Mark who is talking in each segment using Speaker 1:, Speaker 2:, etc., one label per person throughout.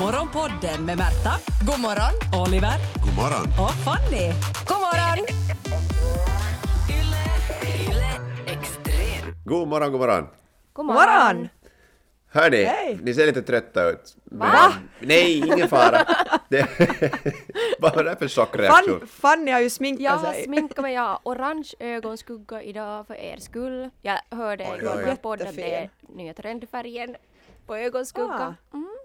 Speaker 1: Morgonpodden med Märta,
Speaker 2: God morgon!
Speaker 1: Oliver
Speaker 3: God morgon.
Speaker 1: och Fanny.
Speaker 2: God morgon!
Speaker 3: God morgon, god morgon.
Speaker 2: God
Speaker 4: morgon!
Speaker 3: Hörni,
Speaker 4: Hej.
Speaker 3: ni ser lite trötta ut. Men-
Speaker 2: Va?
Speaker 3: Nej, ingen fara. Det... Vad var det för chockreaktion?
Speaker 4: Fan, Fanny har ju sminkat
Speaker 2: Jag har
Speaker 4: sig.
Speaker 2: sminkat mig, jag har orange ögonskugga idag för er skull. Jag hörde igår på podden det är nya trendfärgen på ögonskugga.
Speaker 4: Ah.
Speaker 2: Mm.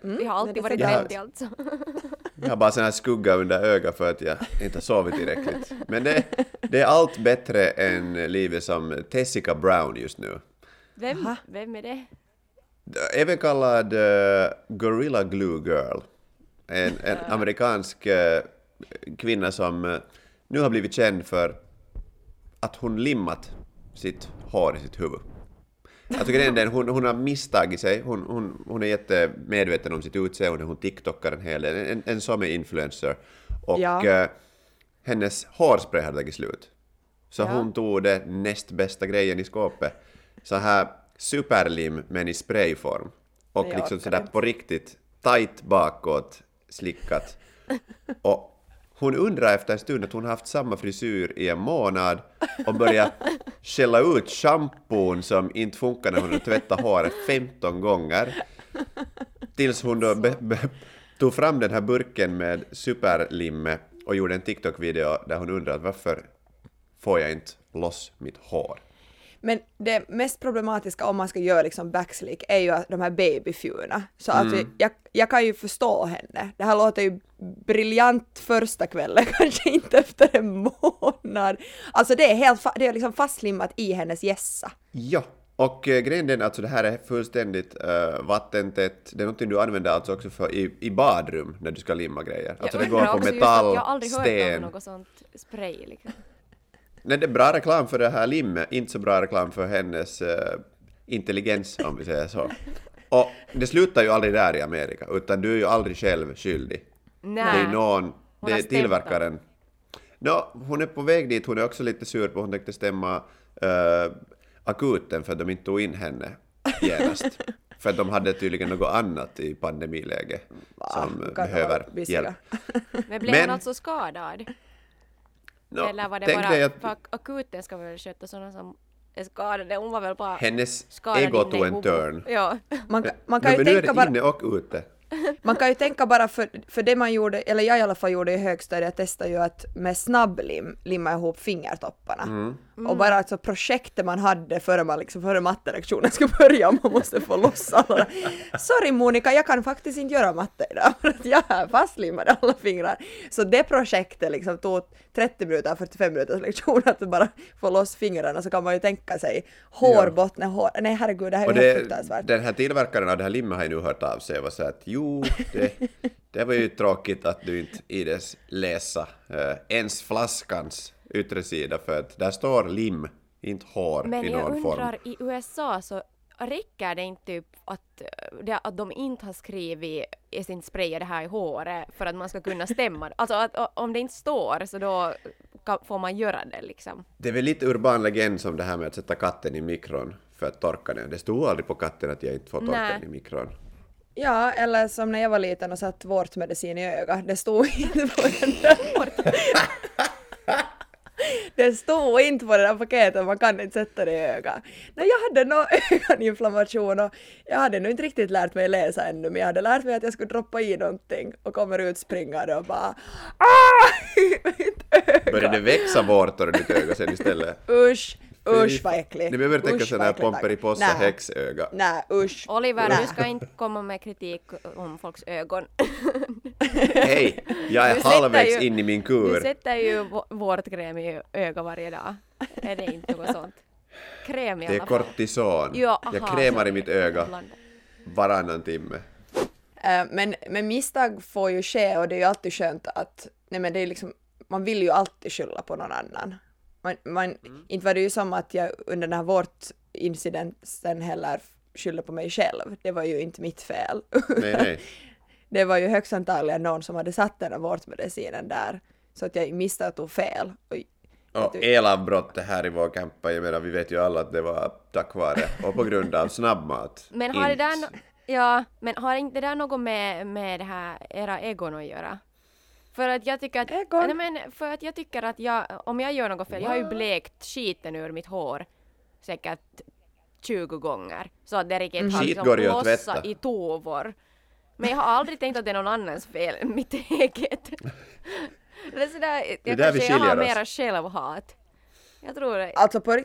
Speaker 2: Vi har alltid varit
Speaker 4: ser
Speaker 3: bra
Speaker 2: trendy
Speaker 3: ut.
Speaker 2: alltså.
Speaker 3: Jag har bara sån här skugga under ögat för att jag inte har sovit tillräckligt. Men det, det är allt bättre än livet som Tessica Brown just nu.
Speaker 2: Vem, vem är det?
Speaker 3: Även kallad uh, Gorilla Glue Girl. En, en amerikansk eh, kvinna som eh, nu har blivit känd för att hon limmat sitt hår i sitt huvud. Grejen är den, hon, hon har misstagit sig, hon, hon, hon är jättemedveten om sitt utseende, hon tiktokar en hel del, en, en som är influencer. Och
Speaker 4: Ja.
Speaker 3: eh, hennes hårspray hade tagit slut. Så
Speaker 2: Ja.
Speaker 3: hon tog det näst bästa grejen i skåpet. Så här superlim men i sprayform. Och
Speaker 4: Jag
Speaker 3: liksom sådär på riktigt tight bakåt slickat. Och hon undrar efter en stund att hon har haft samma frisyr i en månad och börjar skälla ut schampon som inte funkar när hon har tvättat håret 15 gånger. Tills hon då tog fram den här burken med superlimme och gjorde en TikTok-video där hon undrar varför får jag inte loss mitt hår?
Speaker 4: Men det mest problematiska om man ska göra liksom backslick är ju att de här babyfjuna. Så att vi, jag, jag kan ju förstå henne. Det här låter ju briljant första kvällen, kanske inte efter en månad. Alltså det är helt fa- det är liksom fastlimmat i hennes gässa.
Speaker 3: Ja, och eh, grejen är alltså det här är fullständigt uh, vattentätt. Det är någonting du använder alltså också för i, i badrum när du ska limma grejer. Alltså
Speaker 2: jag
Speaker 3: det går på metall,
Speaker 2: att jag har aldrig hört
Speaker 3: sten.
Speaker 2: om något sånt spray liksom.
Speaker 3: Nej, det är bra reklam för det här limmet, inte så bra reklam för hennes eh, intelligens om vi säger så. Och det slutar ju aldrig där i Amerika, utan du är ju aldrig själv skyldig.
Speaker 2: Nej.
Speaker 3: Det är någon, det är tillverkaren. Nå, hon är på väg dit, hon är också lite sur på hon tänkte stämma uh, akuten för att de inte tog in henne genast. för att de hade tydligen något annat i pandemiläge som behöver hjälp.
Speaker 2: Men blev
Speaker 3: Men-
Speaker 2: han alltså skadad?
Speaker 3: Nå,
Speaker 2: Eller var det
Speaker 3: tänk
Speaker 2: bara,
Speaker 3: att
Speaker 2: akuten ska väl sköta sådana som är skadade, hon var väl bara
Speaker 3: hennes ego tog en turn.
Speaker 2: Ja.
Speaker 4: Man, kan- man kan
Speaker 3: No,
Speaker 4: ju
Speaker 3: men nu är
Speaker 4: tänka
Speaker 3: det
Speaker 4: bara...
Speaker 3: inne och ute.
Speaker 4: Man kan ju tänka bara för, för det man gjorde, eller jag i alla fall gjorde i högstadiet, jag testade ju att med snabblim limma ihop fingertopparna.
Speaker 3: Mm.
Speaker 4: Och bara alltså projektet man hade före, man liksom, före mattelektionen skulle börja, man måste få loss alla. Sorry Monica, jag kan faktiskt inte göra matte idag för att jag är fastlimmad i alla fingrar. Så det projektet liksom tog 30 minuter, 45 minuters lektion att bara få loss fingrarna så kan man ju tänka sig hårbotten, hår, nej herregud det här är
Speaker 3: Och
Speaker 4: ju helt fruktansvärt.
Speaker 3: den här tillverkaren av det här limmet har ju nu hört av sig och sagt att jo, det, det var ju tråkigt att du inte ides läsa eh, ens flaskans yttre sida för att där står lim, inte hår
Speaker 2: Men
Speaker 3: i
Speaker 2: jag
Speaker 3: någon form.
Speaker 2: undrar, i USA så räcker det inte typ att, det, att de inte har skrivit i sin spray det här i håret för att man ska kunna stämma? Alltså att, om det inte står så då kan, får man göra det liksom.
Speaker 3: Det är väl lite urban legend som det här med att sätta katten i mikron för att torka den. Det stod aldrig på katten att jag inte får torka
Speaker 2: Nej.
Speaker 3: den i mikron.
Speaker 4: Ja, eller som när jag var liten och satt vårtmedicin i ögat. Det stod inte på den där. Det stod inte på det där paketet, man kan inte sätta det i ögat. Nej, jag hade nog ögoninflammation och jag hade nog inte riktigt lärt mig läsa ännu, men jag hade lärt mig att jag skulle droppa i någonting och kommer ut springande och bara ah!
Speaker 3: Började det växa vårtor i ditt öga sen istället?
Speaker 4: Usch, usch vad äckligt.
Speaker 3: Ni behöver tänka
Speaker 4: vad
Speaker 3: här
Speaker 4: äckligt.
Speaker 3: Pomperipossa häxöga.
Speaker 4: Nej, usch.
Speaker 2: Oliver,
Speaker 4: Nej.
Speaker 2: du ska inte komma med kritik om folks ögon.
Speaker 3: Hej, jag är
Speaker 2: Du sätter
Speaker 3: halvvägs
Speaker 2: ju-
Speaker 3: in i min
Speaker 2: Du
Speaker 3: kur.
Speaker 2: sätter ju vå- vårtkräm i ögat varje dag. Är det inte något sånt? Kräm i
Speaker 3: Det är
Speaker 2: alla fall.
Speaker 3: kortison.
Speaker 2: Ja,
Speaker 3: jag
Speaker 2: aha,
Speaker 3: krämar i mitt öga varannan timme.
Speaker 4: Eh, Men, men misstag får ju ske och det är ju alltid skönt att, nej men det är liksom, man vill ju alltid skylla på någon annan. Man, man, Inte var det ju som att jag under den här vårtincidenten heller skyllde på mig själv. Det var ju inte mitt fel.
Speaker 3: Nej, nej.
Speaker 4: det var ju högst antagligen någon som hade satt den här vårtmedicinen där. Så att jag misstag tog fel. Och,
Speaker 3: Och elavbrottet här i vår campa, jag menar vi vet ju alla att det var tack vare och på grund av snabbmat.
Speaker 2: Men har det där no- Ja, men har inte det där något med, med det här era egon att göra? För att jag tycker att,
Speaker 4: Egon?
Speaker 2: nej men för att jag tycker att jag, om jag gör något fel, jag har ju blekt skiten ur mitt hår säkert 20 gånger. Så att det riktigt har
Speaker 3: Skit
Speaker 2: liksom lossat i tovor. Men jag har aldrig tänkt att det är någon annans fel än mitt eget. Det är sådär,
Speaker 3: är
Speaker 2: jag
Speaker 3: där vi
Speaker 2: kanske jag har
Speaker 3: skiljer oss.
Speaker 2: mera självhat. Jag tror det.
Speaker 4: Alltså på,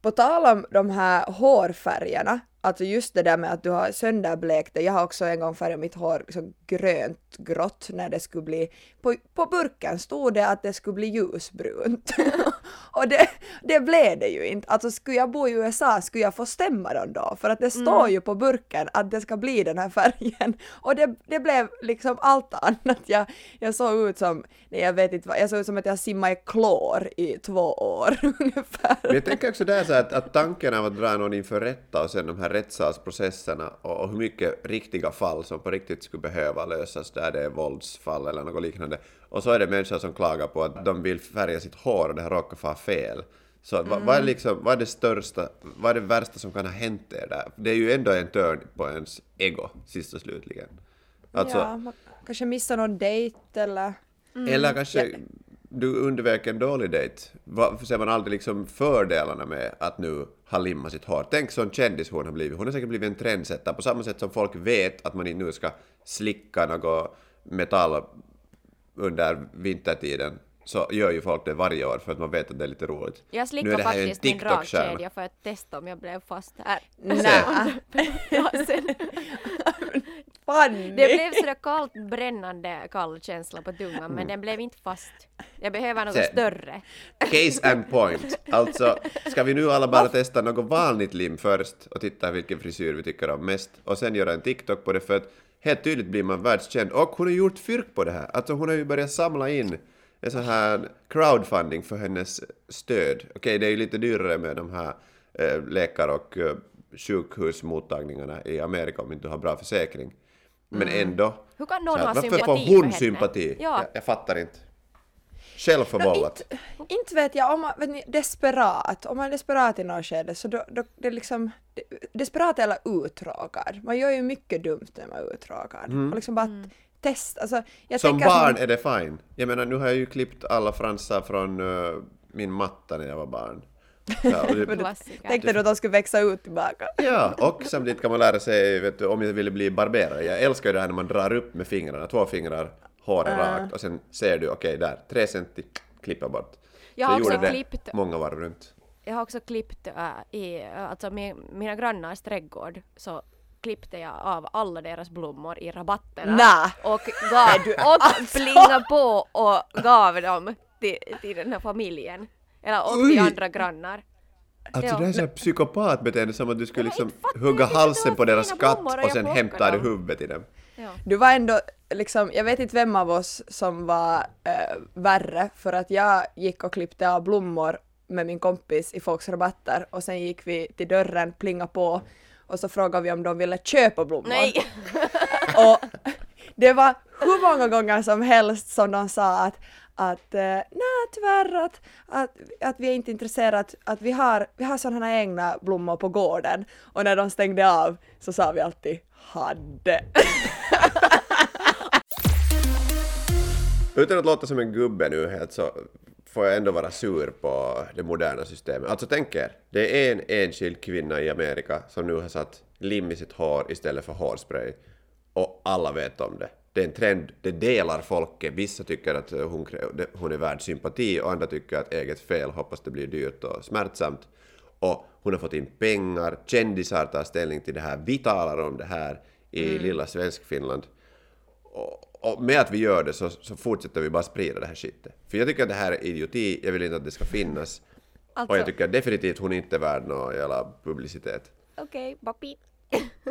Speaker 4: på tal om de här hårfärgerna, alltså just det där med att du har sönderblekt det. Jag har också en gång färgat mitt hår liksom grönt grått när det skulle bli, på, på burken stod det att det skulle bli ljusbrunt. och det, det blev det ju inte. Alltså skulle jag bo i USA skulle jag få stämma dem då, för att det står ju på burken att det ska bli den här färgen. Och det, det blev liksom allt annat. Jag, jag såg ut som, nej jag vet inte vad, jag såg ut som att jag simmade i klor i två år ungefär.
Speaker 3: Men jag tänker också där så att, att tanken av att dra någon inför rätta och sen de här rättssalsprocesserna och, och hur mycket riktiga fall som på riktigt skulle behöva lösas där det är våldsfall eller något liknande. Och så är det människor som klagar på att de vill färga sitt hår och det har råkat få fel. Så vad, vad, är liksom, vad är det största, vad är det värsta som kan ha hänt er där? Det är ju ändå en törn på ens ego, sist och slutligen. Alltså,
Speaker 4: Ja, man kanske missar någon dejt eller...
Speaker 3: Eller kanske du undvek en dålig dejt. Varför ser man aldrig liksom fördelarna med att nu ha limmat sitt hår? Tänk sån kändis hon har blivit. Hon har säkert blivit en trendsättare på samma sätt som folk vet att man inte nu ska slicka något metall under vintertiden så gör ju folk det varje år för att man vet att det är lite roligt.
Speaker 2: Jag slickade faktiskt min dragkedja för att testa om jag blev fast här.
Speaker 4: Nej, Fanny!
Speaker 2: det blev sådär kallt, brännande kall känsla på tungan men den blev inte fast. Jag behöver något
Speaker 3: Se.
Speaker 2: större.
Speaker 3: Case and point. Alltså, ska vi nu alla bara testa något vanligt lim först och titta vilken frisyr vi tycker om mest och sen göra en TikTok på det för att helt tydligt blir man världskänd och hon har gjort fyrk på det här. Alltså hon har ju börjat samla in en sån här crowdfunding för hennes stöd. Okej, det är ju lite dyrare med de här eh, läkar och eh, sjukhusmottagningarna i Amerika om inte du har bra försäkring. Men ändå.
Speaker 2: Hur kan någon
Speaker 3: här,
Speaker 2: ha
Speaker 3: varför
Speaker 2: sympati
Speaker 3: får
Speaker 2: för
Speaker 3: hon sympati?
Speaker 2: Ja.
Speaker 3: Jag, jag fattar inte. Självförvållat.
Speaker 4: Inte, inte vet jag, om man vet ni, desperat, om man är desperat i något skede så då, då det är liksom de- desperat eller uttråkad. Man gör ju mycket dumt när man är uttråkad. Och liksom bara
Speaker 2: Mm.
Speaker 4: testa, alltså jag
Speaker 3: Som barn
Speaker 4: man-
Speaker 3: är det fine. Jag menar, nu har jag ju klippt alla fransar från eh, min matta när jag var barn. Ja, det.
Speaker 4: Tänkte du att de skulle växa ut tillbaka?
Speaker 3: ja, och samtidigt kan man lära sig, vet du, om jag ville bli barberare. Jag älskar ju det här när man drar upp med fingrarna, två fingrar, håret rakt, och sen ser du, okej, där, tre centi, klippa bort.
Speaker 2: Jag
Speaker 3: Så
Speaker 2: har
Speaker 3: gjorde
Speaker 2: också
Speaker 3: det
Speaker 2: klippt
Speaker 3: många varv runt.
Speaker 2: Jag har också klippt äh, i äh, alltså min, mina grannars trädgård så klippte jag av alla deras blommor i rabatterna
Speaker 4: Nä.
Speaker 2: och, gav, och plingade på och gav dem till, till den här familjen. Eller och till
Speaker 3: Oj.
Speaker 2: andra grannar.
Speaker 3: Alltså
Speaker 2: Ja.
Speaker 3: det är så här psykopatbeteende som att du skulle liksom hugga halsen på deras katt
Speaker 2: och
Speaker 3: sen hämtar du huvudet i dem.
Speaker 2: Ja.
Speaker 4: Du var ändå liksom, jag vet inte vem av oss som var äh, värre för att jag gick och klippte av blommor med min kompis i folks rabatter och sen gick vi till dörren, plinga på och så frågade vi om de ville köpa blommor.
Speaker 2: Nej!
Speaker 4: Och det var hur många gånger som helst som de sa att att eh, nej tyvärr att, att, att vi är inte intresserade, att, att vi har, vi har sådana egna blommor på gården. Och när de stängde av så sa vi alltid hade.
Speaker 3: Utan att låta som en gubbe nu helt så får jag ändå vara sur på det moderna systemet. Alltså tänk er, det är en enskild kvinna i Amerika som nu har satt lim i sitt hår istället för hårspray. Och alla vet om det. Det är en trend, det delar folket. Vissa tycker att hon, hon är värd sympati och andra tycker att eget fel, hoppas det blir dyrt och smärtsamt. Och hon har fått in pengar, kändisar tar ställning till det här, vi talar om det här i lilla Svenskfinland. Och, och med att vi gör det så, så fortsätter vi bara sprida det här shitet. För jag tycker att det här är idioti, jag vill inte att det ska finnas.
Speaker 2: Alltså-
Speaker 3: Och jag tycker definitivt hon inte är värd någon jävla publicitet.
Speaker 2: Okej, papi.
Speaker 3: Nej,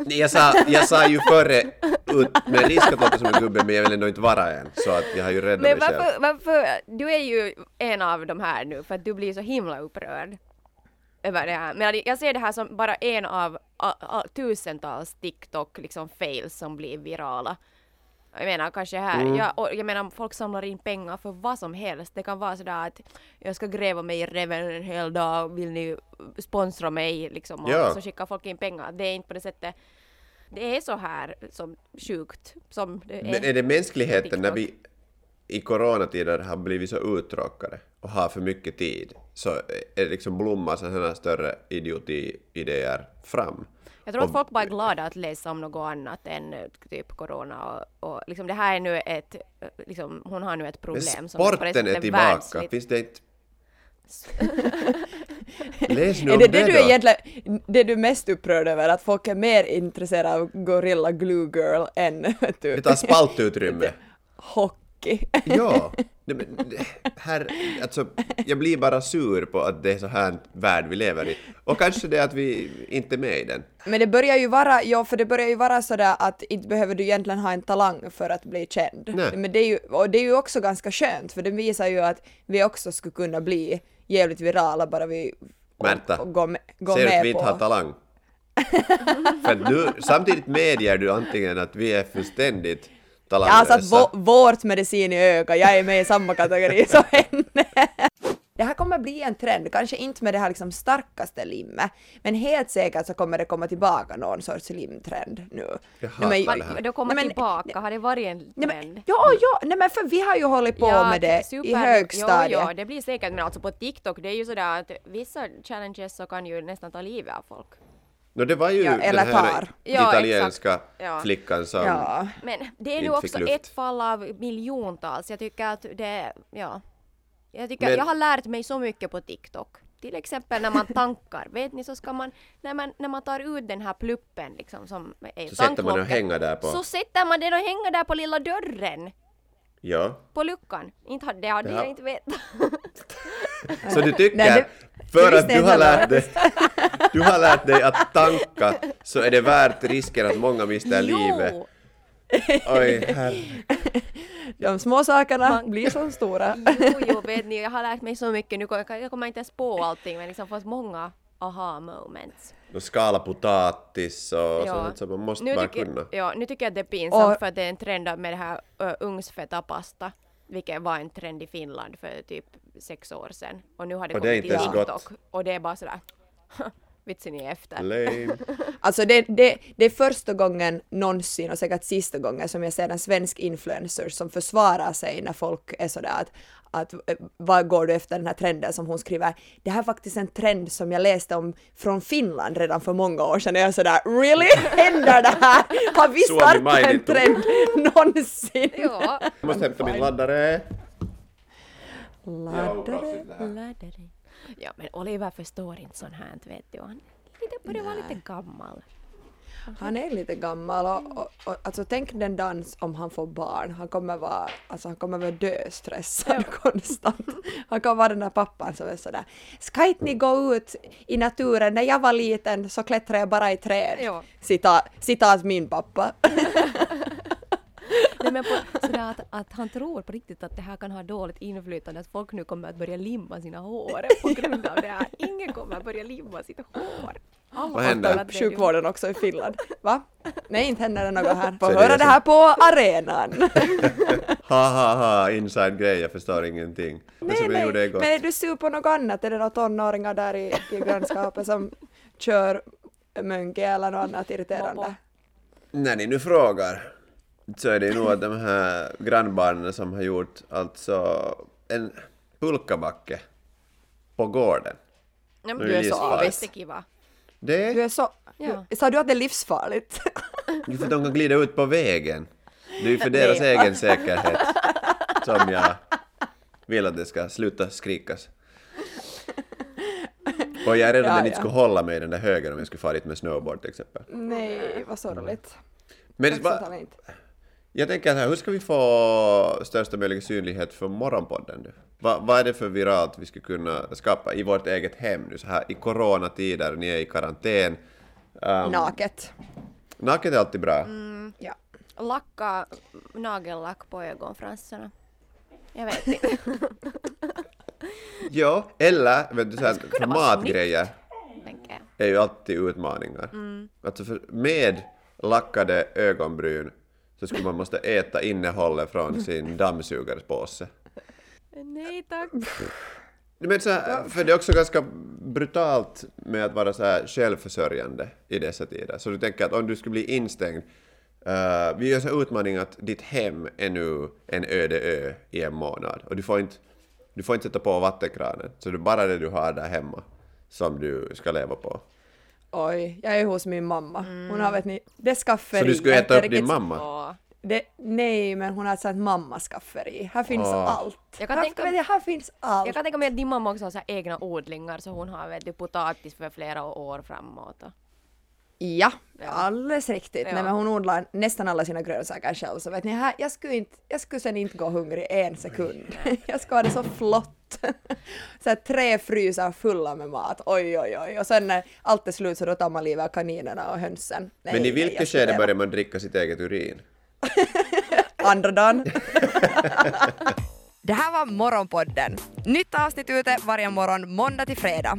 Speaker 3: Jag sa, jag sa ju före ut, med risk att låta som en gubbe, men jag vill ändå inte vara en. Så att jag har ju räddat
Speaker 2: Men
Speaker 3: mig själv.
Speaker 2: varför, varför, du är ju en av de här nu för att du blir så himla upprörd över det här. Men jag ser det här som bara en av a, a, tusentals TikTok liksom fails som blir virala. Jag menar kanske här,
Speaker 3: Mm.
Speaker 2: jag, och jag menar folk samlar in pengar för vad som helst. Det kan vara sådär att jag ska gräva mig i reven en hel dag, vill ni sponsra mig liksom? Och
Speaker 3: Ja.
Speaker 2: så skickar folk in pengar. Det är inte på det sättet det är så här som sjukt som det är.
Speaker 3: Men är det mänskligheten när vi i coronatider har blivit så uttråkade och har för mycket tid så är det liksom blommar sådana här större idioti-idéer fram.
Speaker 2: Jag tror att folk bara är glada att läsa om något annat än eh, typ corona och, och liksom det här är nu ett, eh, liksom, hon har nu ett
Speaker 3: Men
Speaker 2: problem som det
Speaker 3: sporten
Speaker 2: sättet
Speaker 3: är tillbaka,
Speaker 2: världsligt.
Speaker 3: finns det inte... Läs nu
Speaker 4: Är
Speaker 3: om
Speaker 4: det
Speaker 3: det,
Speaker 4: det du
Speaker 3: då.
Speaker 4: är egentligen, det du är mest upprörd över, att folk är mer intresserade av Gorilla Glue Girl än du,
Speaker 3: Det tar spaltutrymme.
Speaker 4: hockey?
Speaker 3: Ja, nej, men, här, alltså, jag blir bara sur på att det är så här värld vi lever i. Och kanske det att vi inte är med i den.
Speaker 4: Men det börjar ju vara, ja för det börjar ju vara sådär att inte behöver du egentligen ha en talang för att bli känd.
Speaker 3: Nej.
Speaker 4: Men det är ju, och det är ju också ganska skönt för det visar ju att vi också skulle kunna bli jävligt virala bara vi
Speaker 3: Märta,
Speaker 4: och, och gå, med- gå
Speaker 3: Ser du att vi inte har talang? För nu, samtidigt medger du antingen att vi är fullständigt
Speaker 4: Jag har satt
Speaker 3: talanglösa.
Speaker 4: vå- vårt medicin i ögat, jag är med i samma kategori som henne. Det här kommer bli en trend, kanske inte med det här liksom starkaste limmet, men helt säkert så kommer det komma tillbaka någon sorts limtrend nu.
Speaker 3: Jag
Speaker 4: Nej, men-
Speaker 3: hatar det här.
Speaker 2: Då kommer
Speaker 4: Nej, men-
Speaker 2: tillbaka, har det varit en
Speaker 4: Nej, men,
Speaker 2: trend?
Speaker 4: ja, ja, nej men för vi har ju hållit på med det i
Speaker 2: super-
Speaker 4: högstadiet.
Speaker 2: Jo, jo, det blir säkert, men alltså på TikTok, det är ju sådär att vissa challenges så kan ju nästan ta livet av folk.
Speaker 3: No, det var ju
Speaker 4: Ja,
Speaker 3: den här
Speaker 4: tar.
Speaker 2: Ja,
Speaker 3: italienska.
Speaker 2: Ja.
Speaker 3: flickan som...
Speaker 4: Ja.
Speaker 2: Men det är
Speaker 3: fick
Speaker 2: också ett fall av miljontals. Jag tycker att det, ja. Jag tycker,
Speaker 3: Men-
Speaker 2: jag har lärt mig så mycket på TikTok. Till exempel när man tankar, vet ni, så ska man, när man, när man tar ut den här pluppen liksom som är
Speaker 3: Så sätter man den och hänger där på...
Speaker 2: Så sätter man den och hänger där på lilla dörren,
Speaker 3: Ja.
Speaker 2: på luckan. Inte, hade- det hade
Speaker 3: Ja.
Speaker 2: jag inte vetat.
Speaker 3: Så du tycker,
Speaker 4: Nej, det-
Speaker 3: för
Speaker 4: det
Speaker 3: att du har, lärt dig, du har lärt dig att tanka, så är det värt risken att många mister livet? Oj, herre.
Speaker 4: De små sakerna
Speaker 2: Man-
Speaker 4: blir så stora.
Speaker 2: jo, jo, vet ni, jag har lärt mig så mycket nu. Jag, jag kommer inte ens på allting, men liksom fått många aha moments.
Speaker 3: Och skala potatis och
Speaker 2: Ja.
Speaker 3: sånt som man måste
Speaker 2: Nu
Speaker 3: bara
Speaker 2: tycker,
Speaker 3: kunna.
Speaker 2: ja, nu tycker jag att det är pinsamt
Speaker 4: Och-
Speaker 2: för att det är en trend med det här uh, ugnsfetapasta, vilket var en trend i Finland för typ sex år sedan. Och nu har det
Speaker 3: Och det är
Speaker 2: kommit
Speaker 3: inte
Speaker 2: till
Speaker 3: ens
Speaker 2: TikTok
Speaker 3: gott.
Speaker 2: och det är bara sådär vitsen är efter.
Speaker 3: Lame.
Speaker 4: Alltså det, det, det är första gången någonsin och säkert sista gången som jag ser en svensk influencer som försvarar sig när folk är sådär att att eh, vad går du efter den här trenden som hon skriver? Det här är faktiskt en trend som jag läste om från Finland redan för många år sedan och jag är sådär really? Händer det här? Har vi startat en trend någonsin?
Speaker 2: Ja,
Speaker 3: Jag måste hämta min laddare.
Speaker 4: Laddare.
Speaker 2: Ja, men Oliver förstår inte sånt här, vet du. Han lite, börjar vara lite gammal.
Speaker 4: Han är lite gammal och, och, och alltså tänk den dans om han får barn. Han kommer vara, alltså han kommer vara döstressad konstant. Han kommer vara den där pappan som är sådär. Ska inte ni gå ut i naturen? När jag var liten så klättrade jag bara i träd.
Speaker 2: Ja.
Speaker 4: Citat, citat min pappa.
Speaker 2: Nej, men på, sådär att, att han tror på riktigt att det här kan ha dåligt inflytande, att folk nu kommer att börja limma sina hår på grund av det här. Ingen kommer att börja limma sitt hår. Alla
Speaker 3: Vad händer?
Speaker 2: är
Speaker 4: Sjukvården också i Finland. Va? Nej, inte händer det något här. Få
Speaker 3: Så det
Speaker 4: höra
Speaker 3: är
Speaker 4: det här på arenan.
Speaker 3: Ha ha ha, inside grej, jag förstår ingenting.
Speaker 4: Nej,
Speaker 3: är
Speaker 4: nej,
Speaker 3: gott.
Speaker 4: men är du sur på något annat? Är det några tonåringar där i, i grannskapet som kör mönke eller något annat irriterande?
Speaker 3: När ni nu frågar så är det ju nog att de här grannbarnen som har gjort alltså en pulkabacke på gården.
Speaker 2: Ja, men du är så jättekiva.
Speaker 3: Det
Speaker 4: Du
Speaker 3: är
Speaker 4: så...
Speaker 2: Ja.
Speaker 4: Sa du att det är livsfarligt?
Speaker 3: ju för de kan glida ut på vägen. Det är ju för deras
Speaker 4: Nej.
Speaker 3: egen säkerhet som jag vill att det ska sluta skrikas. Och jag är rädd att
Speaker 4: Ja,
Speaker 3: den inte
Speaker 4: ja.
Speaker 3: skulle hålla mig i den där högen om jag skulle fara dit med snowboard till exempel.
Speaker 4: Nej, vad sorgligt.
Speaker 3: Men va. Jag tänker här, hur ska vi få största möjliga synlighet för Morgonpodden nu? Va, vad är det för viralt vi skulle kunna skapa i vårt eget hem nu så här i coronatider, ni är i karantän. Um,
Speaker 4: Naket.
Speaker 3: naket är alltid bra.
Speaker 4: Ja.
Speaker 2: Lacka nagellack på ögonfransarna. Jag vet inte.
Speaker 3: Ja, eller vet du, så här, matgrejer är ju alltid utmaningar. Alltså för, med lackade ögonbryn så skulle man måste äta innehållet från sin dammsugarpåse.
Speaker 2: Nej tack.
Speaker 3: Men så här, för det är också ganska brutalt med att vara så här självförsörjande i dessa tider. Så du tänker att om du skulle bli instängd, uh, vi gör så utmaning att ditt hem är nu en öde ö i en månad och du får inte, du får inte sätta på vattenkranen, så det är bara det du har där hemma som du ska leva på.
Speaker 4: Oj, jag är hos min mamma. Hon har vet ni, det skafferi.
Speaker 3: Så du skulle äta upp din mamma?
Speaker 4: Det, nej, men hon har ett sånt mammaskafferi. Här finns
Speaker 3: Åh.
Speaker 4: allt.
Speaker 2: Jag kan
Speaker 4: här,
Speaker 2: tänka-
Speaker 4: vet här finns allt.
Speaker 2: Jag kan tänka mig att din mamma också har så här egna odlingar så hon har vet du, potatis för flera år framåt. Och.
Speaker 4: Ja,
Speaker 2: Ja.
Speaker 4: alldeles riktigt.
Speaker 2: Ja.
Speaker 4: Nej, men hon odlar nästan alla sina grönsaker själv. Så vet ni, här, jag, skulle inte, jag skulle sen inte gå hungrig en sekund. jag ska ha det så flott. så här, tre frysar fulla med mat. Oj, oj, oj. Och sen när allt är slut så då tar man livet av kaninerna och hönsen. Nej,
Speaker 3: Men i vilket skede börjar man dricka sitt eget urin?
Speaker 4: Andra dagen.
Speaker 5: Det här var Morgonpodden. Nytt avsnitt ute varje morgon måndag till fredag.